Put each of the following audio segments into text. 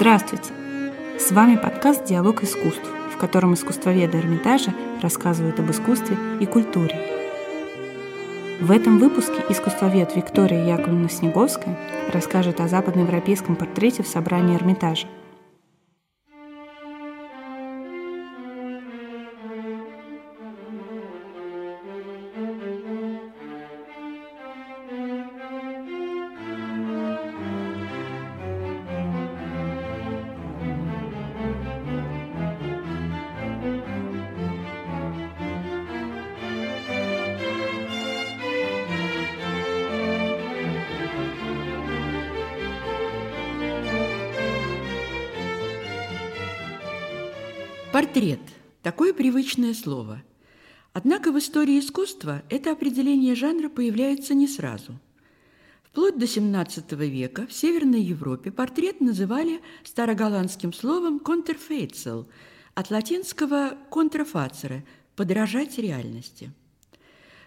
Здравствуйте! С вами подкаст «Диалог искусств», в котором искусствоведы Эрмитажа рассказывают об искусстве и культуре. В этом выпуске искусствовед Виктория Яковлевна Снеговская расскажет о западноевропейском портрете в собрании Эрмитажа – Портрет – такое привычное слово. Однако в истории искусства это определение жанра появляется не сразу. Вплоть до XVII века в Северной Европе портрет называли староголландским словом «контерфейцел», от латинского «контрафацере» – «подражать реальности».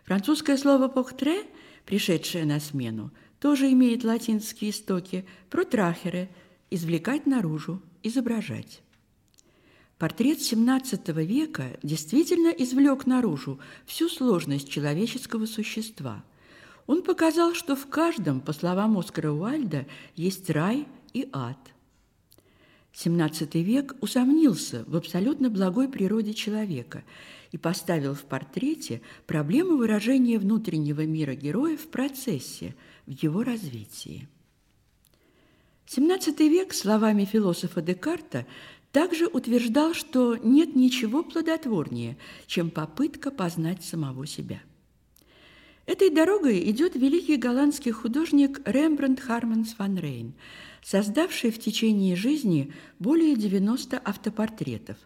Французское слово «портре», пришедшее на смену, тоже имеет латинские истоки «протрахере» – «извлекать наружу», «изображать». Портрет XVII века действительно извлек наружу всю сложность человеческого существа. Он показал, что в каждом, по словам Оскара Уальда, есть рай и ад. XVII век усомнился в абсолютно благой природе человека и поставил в портрете проблему выражения внутреннего мира героя в процессе, в его развитии. XVII век, словами философа Декарта, также утверждал, что нет ничего плодотворнее, чем попытка познать самого себя. Этой дорогой идет великий голландский художник Рембрандт Харманс ван Рейн, создавший в течение жизни более 90 автопортретов,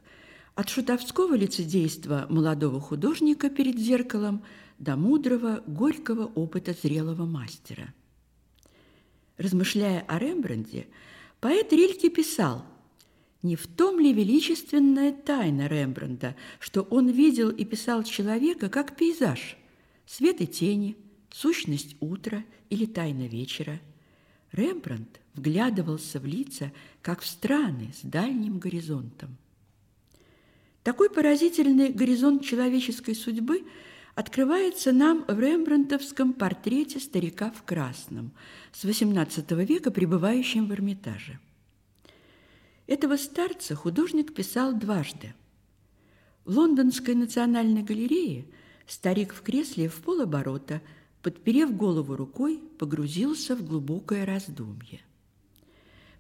от шутовского лицедейства молодого художника перед зеркалом до мудрого, горького опыта зрелого мастера. Размышляя о Рембранде, поэт Рильке писал – не в том ли величественная тайна Рембранда, что он видел и писал человека как пейзаж, свет и тени, сущность утра или тайна вечера? Рембрандт вглядывался в лица, как в страны с дальним горизонтом. Такой поразительный горизонт человеческой судьбы открывается нам в рембрандтовском портрете старика в красном с XVIII века, пребывающим в Эрмитаже. Этого старца художник писал дважды. В Лондонской национальной галерее старик в кресле в полоборота, подперев голову рукой, погрузился в глубокое раздумье.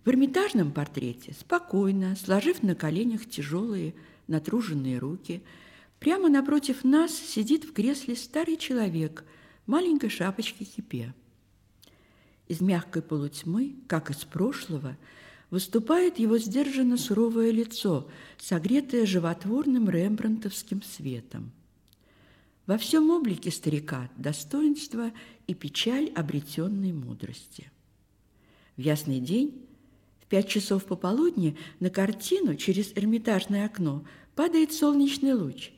В эрмитажном портрете спокойно, сложив на коленях тяжелые, натруженные руки, прямо напротив нас сидит в кресле старый человек маленькой шапочке хипе. Из мягкой полутьмы, как из прошлого, выступает его сдержанно суровое лицо, согретое животворным рембрандтовским светом. Во всем облике старика достоинство и печаль обретенной мудрости. В ясный день, в пять часов пополудни, на картину через эрмитажное окно падает солнечный луч,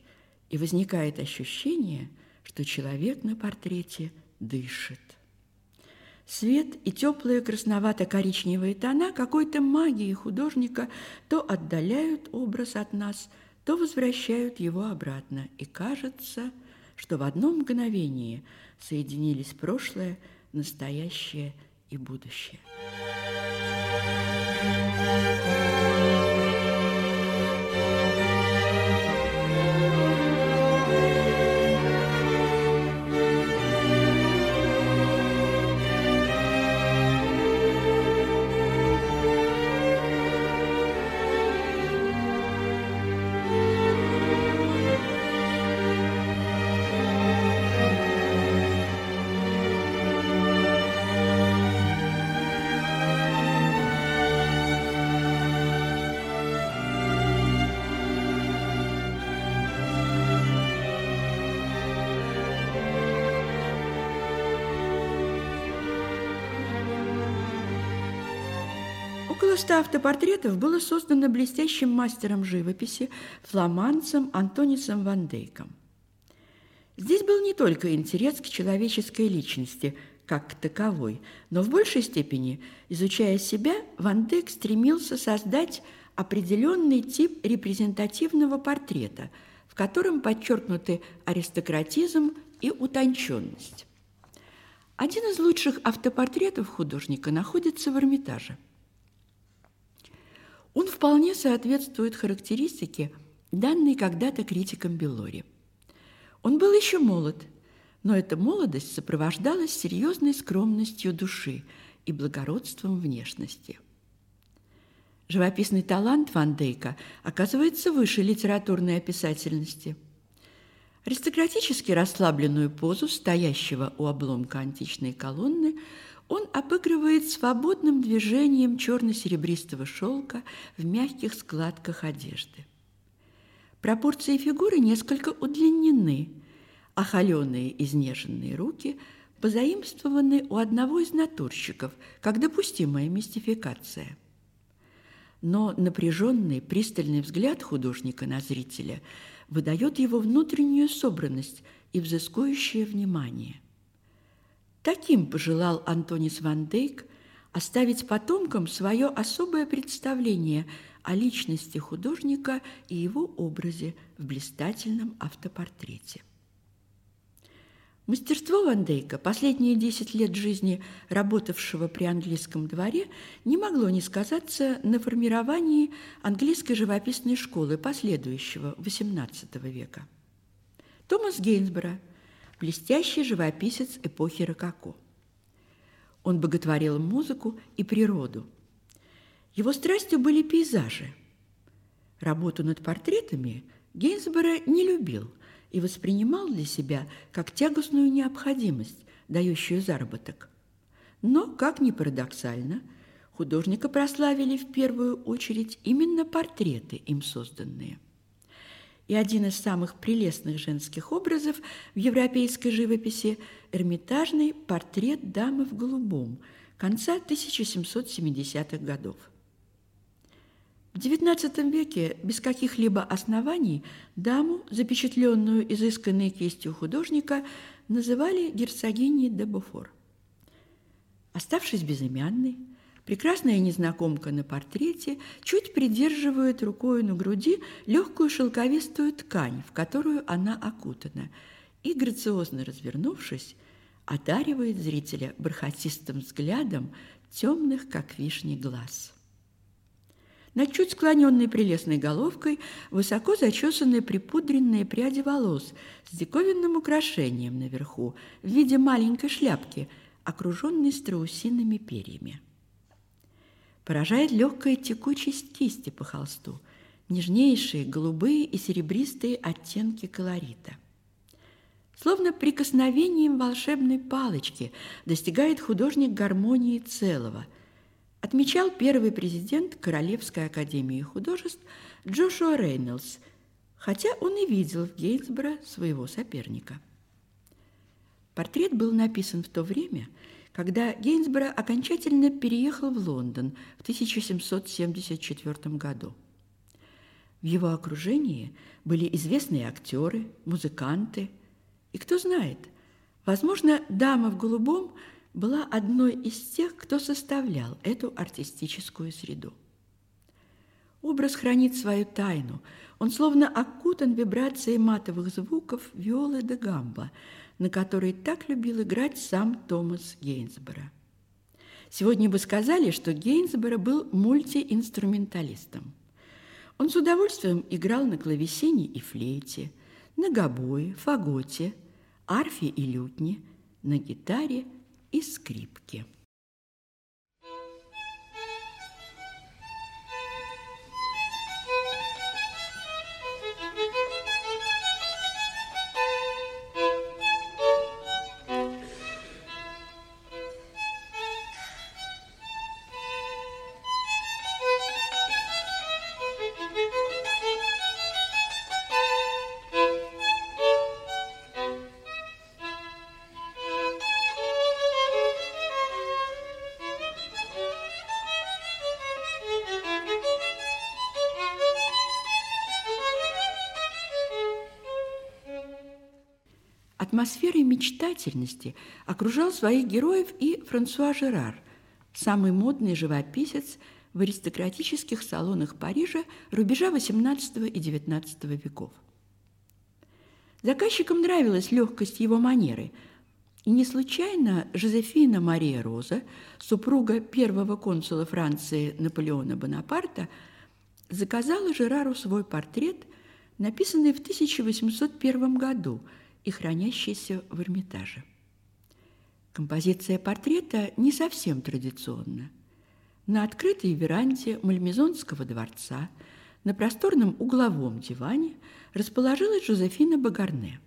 и возникает ощущение, что человек на портрете дышит. Свет и теплые красновато-коричневые тона какой-то магии художника то отдаляют образ от нас, то возвращают его обратно. И кажется, что в одно мгновение соединились прошлое, настоящее и будущее. Ста автопортретов было создано блестящим мастером живописи, фламандцем Антонисом Ван Дейком. Здесь был не только интерес к человеческой личности, как таковой, но в большей степени, изучая себя, Ван Дейк стремился создать определенный тип репрезентативного портрета, в котором подчеркнуты аристократизм и утонченность. Один из лучших автопортретов художника находится в Эрмитаже. Он вполне соответствует характеристике, данной когда-то критиком Беллори. Он был еще молод, но эта молодость сопровождалась серьезной скромностью души и благородством внешности. Живописный талант Ван Дейка оказывается выше литературной описательности – Аристократически расслабленную позу стоящего у обломка античной колонны он обыгрывает свободным движением черно-серебристого шелка в мягких складках одежды. Пропорции фигуры несколько удлинены, а холеные изнеженные руки позаимствованы у одного из натурщиков, как допустимая мистификация. Но напряженный, пристальный взгляд художника на зрителя – выдает его внутреннюю собранность и взыскующее внимание. Таким пожелал Антонис Ван Дейк оставить потомкам свое особое представление о личности художника и его образе в блистательном автопортрете. Мастерство Ван Дейка, последние 10 лет жизни работавшего при английском дворе, не могло не сказаться на формировании английской живописной школы последующего XVIII века. Томас Гейнсборо – блестящий живописец эпохи Рококо. Он боготворил музыку и природу. Его страстью были пейзажи. Работу над портретами Гейнсборо не любил – и воспринимал для себя как тягостную необходимость, дающую заработок. Но, как ни парадоксально, художника прославили в первую очередь именно портреты, им созданные. И один из самых прелестных женских образов в европейской живописи – эрмитажный портрет дамы в голубом конца 1770-х годов – в XIX веке без каких-либо оснований даму, запечатленную изысканной кистью художника, называли герцогиней де Буфор. Оставшись безымянной, прекрасная незнакомка на портрете чуть придерживает рукой на груди легкую шелковистую ткань, в которую она окутана, и, грациозно развернувшись, одаривает зрителя бархатистым взглядом темных, как вишни, глаз. Над чуть склоненной прелестной головкой высоко зачесанные припудренные пряди волос с диковинным украшением наверху в виде маленькой шляпки, окруженной страусиными перьями. Поражает легкая текучесть кисти по холсту, нежнейшие голубые и серебристые оттенки колорита. Словно прикосновением волшебной палочки достигает художник гармонии целого – отмечал первый президент Королевской академии художеств Джошуа Рейнольдс, хотя он и видел в Гейнсборо своего соперника. Портрет был написан в то время, когда Гейнсборо окончательно переехал в Лондон в 1774 году. В его окружении были известные актеры, музыканты, и кто знает, возможно, дама в голубом – была одной из тех, кто составлял эту артистическую среду. Образ хранит свою тайну. Он словно окутан вибрацией матовых звуков виолы де гамба, на которой так любил играть сам Томас Гейнсборо. Сегодня бы сказали, что Гейнсборо был мультиинструменталистом. Он с удовольствием играл на клавесине и флейте, на гобое, фаготе, арфе и лютне, на гитаре – и скрипки. Атмосферой мечтательности окружал своих героев и Франсуа Жерар, самый модный живописец в аристократических салонах Парижа рубежа XVIII и XIX веков. Заказчикам нравилась легкость его манеры, и не случайно Жозефина Мария Роза, супруга первого консула Франции Наполеона Бонапарта, заказала Жерару свой портрет, написанный в 1801 году и хранящийся в Эрмитаже. Композиция портрета не совсем традиционна. На открытой веранде Мальмезонского дворца на просторном угловом диване расположилась Жозефина Багарне.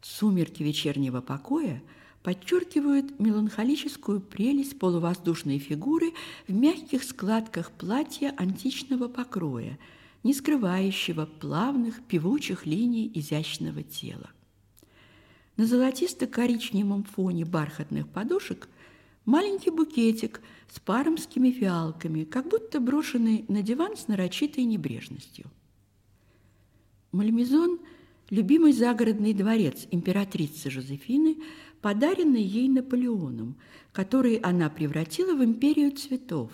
Сумерки вечернего покоя подчеркивают меланхолическую прелесть полувоздушной фигуры в мягких складках платья античного покроя, не скрывающего плавных певучих линий изящного тела. На золотисто-коричневом фоне бархатных подушек маленький букетик с пармскими фиалками, как будто брошенный на диван с нарочитой небрежностью. Мальмезон – любимый загородный дворец императрицы Жозефины, подаренный ей Наполеоном, который она превратила в империю цветов.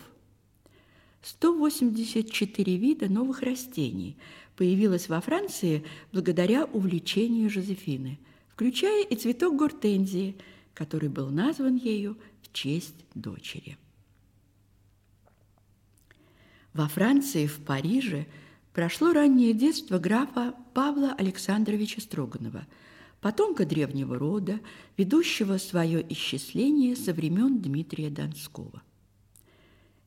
184 вида новых растений появилось во Франции благодаря увлечению Жозефины – включая и цветок гортензии, который был назван ею в честь дочери. Во Франции, в Париже, прошло раннее детство графа Павла Александровича Строганова, потомка древнего рода, ведущего свое исчисление со времен Дмитрия Донского.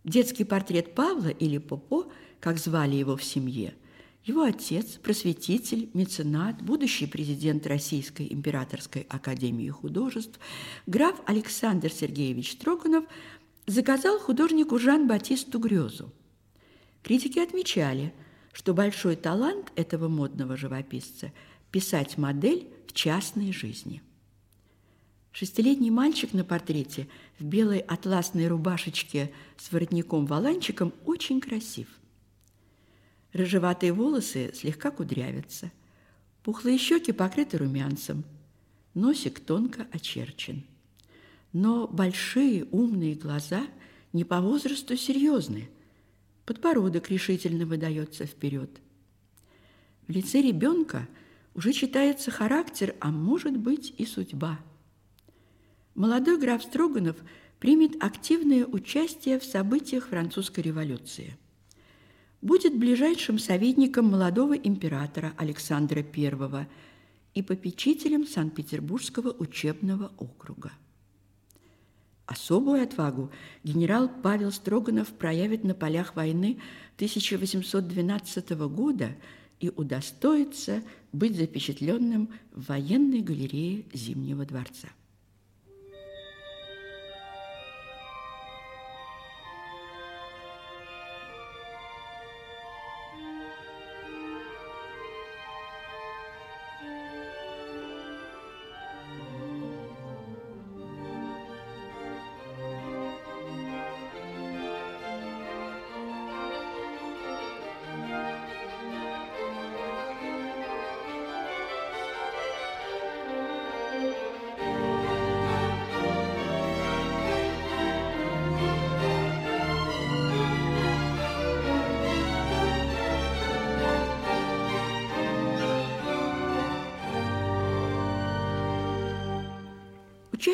Детский портрет Павла или Попо, как звали его в семье – его отец, просветитель, меценат, будущий президент Российской императорской академии художеств, граф Александр Сергеевич Строганов заказал художнику Жан-Батисту Грёзу. Критики отмечали, что большой талант этого модного живописца – писать модель в частной жизни. Шестилетний мальчик на портрете в белой атласной рубашечке с воротником-воланчиком очень красив. Рыжеватые волосы слегка кудрявятся, пухлые щеки покрыты румянцем, носик тонко очерчен. Но большие умные глаза не по возрасту серьезные, подбородок решительно выдается вперед. В лице ребенка уже читается характер, а может быть и судьба. Молодой граф Строганов примет активное участие в событиях французской революции – будет ближайшим советником молодого императора Александра I и попечителем Санкт-Петербургского учебного округа. Особую отвагу генерал Павел Строганов проявит на полях войны 1812 года и удостоится быть запечатленным в военной галерее Зимнего дворца.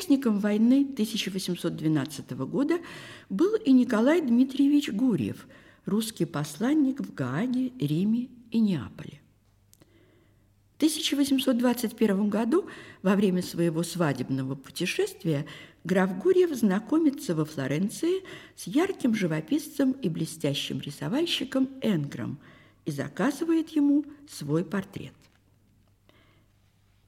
Участником войны 1812 года был и Николай Дмитриевич Гурьев, русский посланник в Гааге, Риме и Неаполе. В 1821 году, во время своего свадебного путешествия, граф Гурьев знакомится во Флоренции с ярким живописцем и блестящим рисовальщиком Энгром и заказывает ему свой портрет.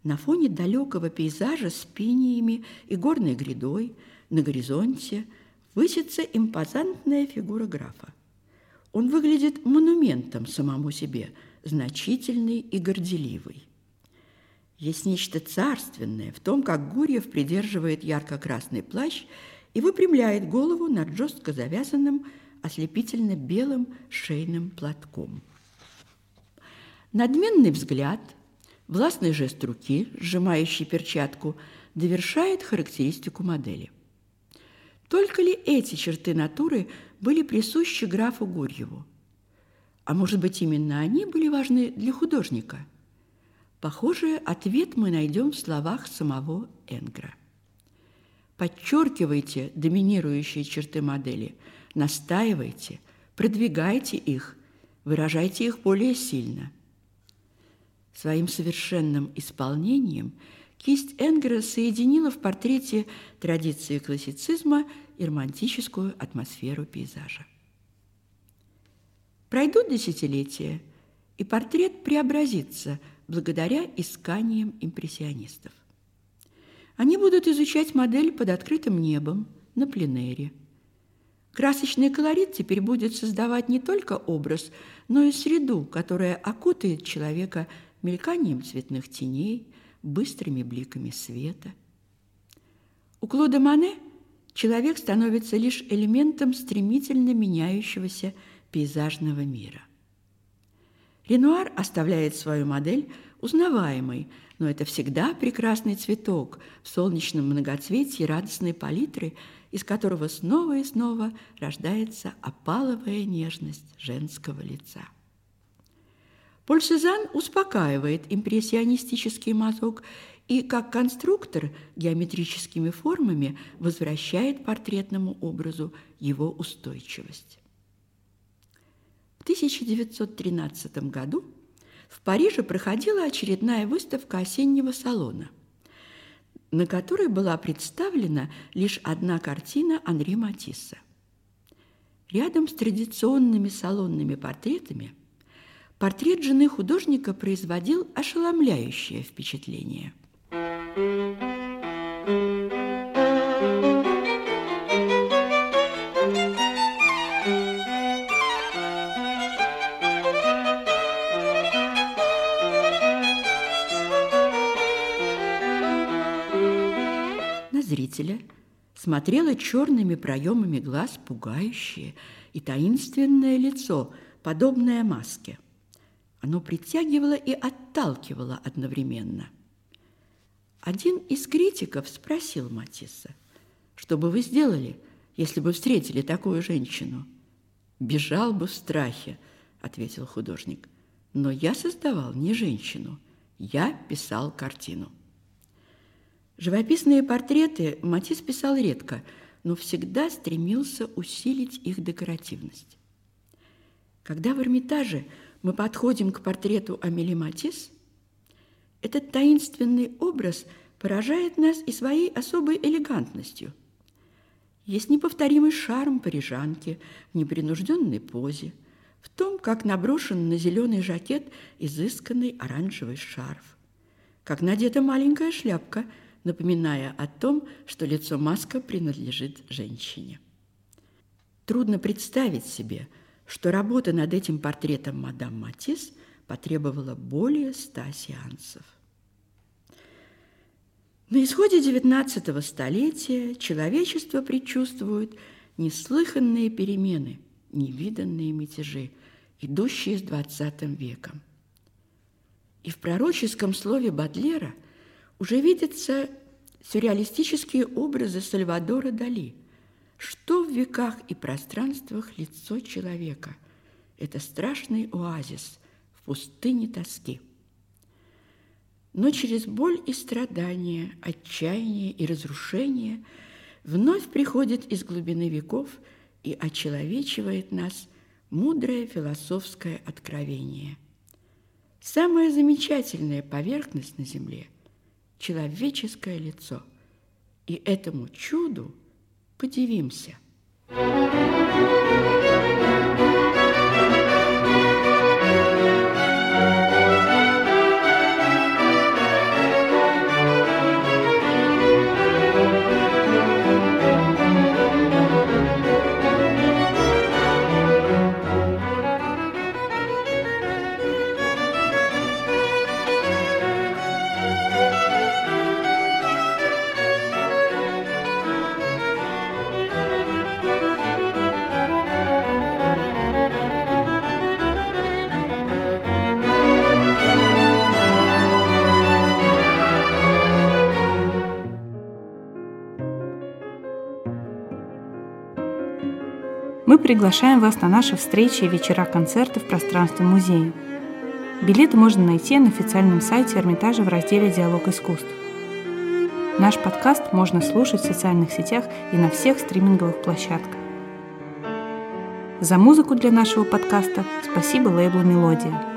На фоне далекого пейзажа с пиниями и горной грядой на горизонте высится импозантная фигура графа. Он выглядит монументом самому себе, значительный и горделивый. Есть нечто царственное в том, как Гурьев придерживает ярко-красный плащ и выпрямляет голову над жестко завязанным ослепительно белым шейным платком. Надменный взгляд – Властный жест руки, сжимающий перчатку, довершает характеристику модели. Только ли эти черты натуры были присущи графу Гурьеву? А может быть, именно они были важны для художника? Похоже, ответ мы найдем в словах самого Энгра. Подчеркивайте доминирующие черты модели, настаивайте, продвигайте их, выражайте их более сильно. Своим совершенным исполнением – Кисть Энгера соединила в портрете традиции классицизма и романтическую атмосферу пейзажа. Пройдут десятилетия, и портрет преобразится благодаря исканиям импрессионистов. Они будут изучать модель под открытым небом, на пленэре. Красочный колорит теперь будет создавать не только образ, но и среду, которая окутает человека мельканием цветных теней, быстрыми бликами света. У Клода Мане человек становится лишь элементом стремительно меняющегося пейзажного мира. Ренуар оставляет свою модель узнаваемой, но это всегда прекрасный цветок в солнечном многоцветии радостной палитры, из которого снова и снова рождается опаловая нежность женского лица. Поль Сезанн успокаивает импрессионистический мазок и как конструктор геометрическими формами возвращает портретному образу его устойчивость. В 1913 году в Париже проходила очередная выставка осеннего салона, на которой была представлена лишь одна картина Анри Матисса. Рядом с традиционными салонными портретами – Портрет жены художника производил ошеломляющее впечатление. На зрителя смотрело черными проемами глаз пугающее и таинственное лицо, подобное маске – оно притягивало и отталкивало одновременно. Один из критиков спросил Матисса, что бы вы сделали, если бы встретили такую женщину? «Бежал бы в страхе», – ответил художник. «Но я создавал не женщину, я писал картину». Живописные портреты Матисс писал редко, но всегда стремился усилить их декоративность. Когда в Эрмитаже – мы подходим к портрету Амели Матис, этот таинственный образ поражает нас и своей особой элегантностью. Есть неповторимый шарм парижанки в непринужденной позе, в том, как наброшен на зеленый жакет изысканный оранжевый шарф, как надета маленькая шляпка, напоминая о том, что лицо маска принадлежит женщине. Трудно представить себе – что работа над этим портретом мадам Матис потребовала более ста сеансов. На исходе XIX столетия человечество предчувствует неслыханные перемены, невиданные мятежи, идущие с XX веком. И в пророческом слове Бадлера уже видятся сюрреалистические образы Сальвадора Дали – что в веках и пространствах лицо человека? Это страшный оазис в пустыне тоски. Но через боль и страдания, отчаяние и разрушение вновь приходит из глубины веков и очеловечивает нас мудрое философское откровение. Самая замечательная поверхность на Земле – человеческое лицо. И этому чуду – Подивимся. Мы приглашаем вас на наши встречи и вечера-концерты в пространстве музея. Билеты можно найти на официальном сайте Эрмитажа в разделе «Диалог искусств». Наш подкаст можно слушать в социальных сетях и на всех стриминговых площадках. За музыку для нашего подкаста спасибо лейблу «Мелодия».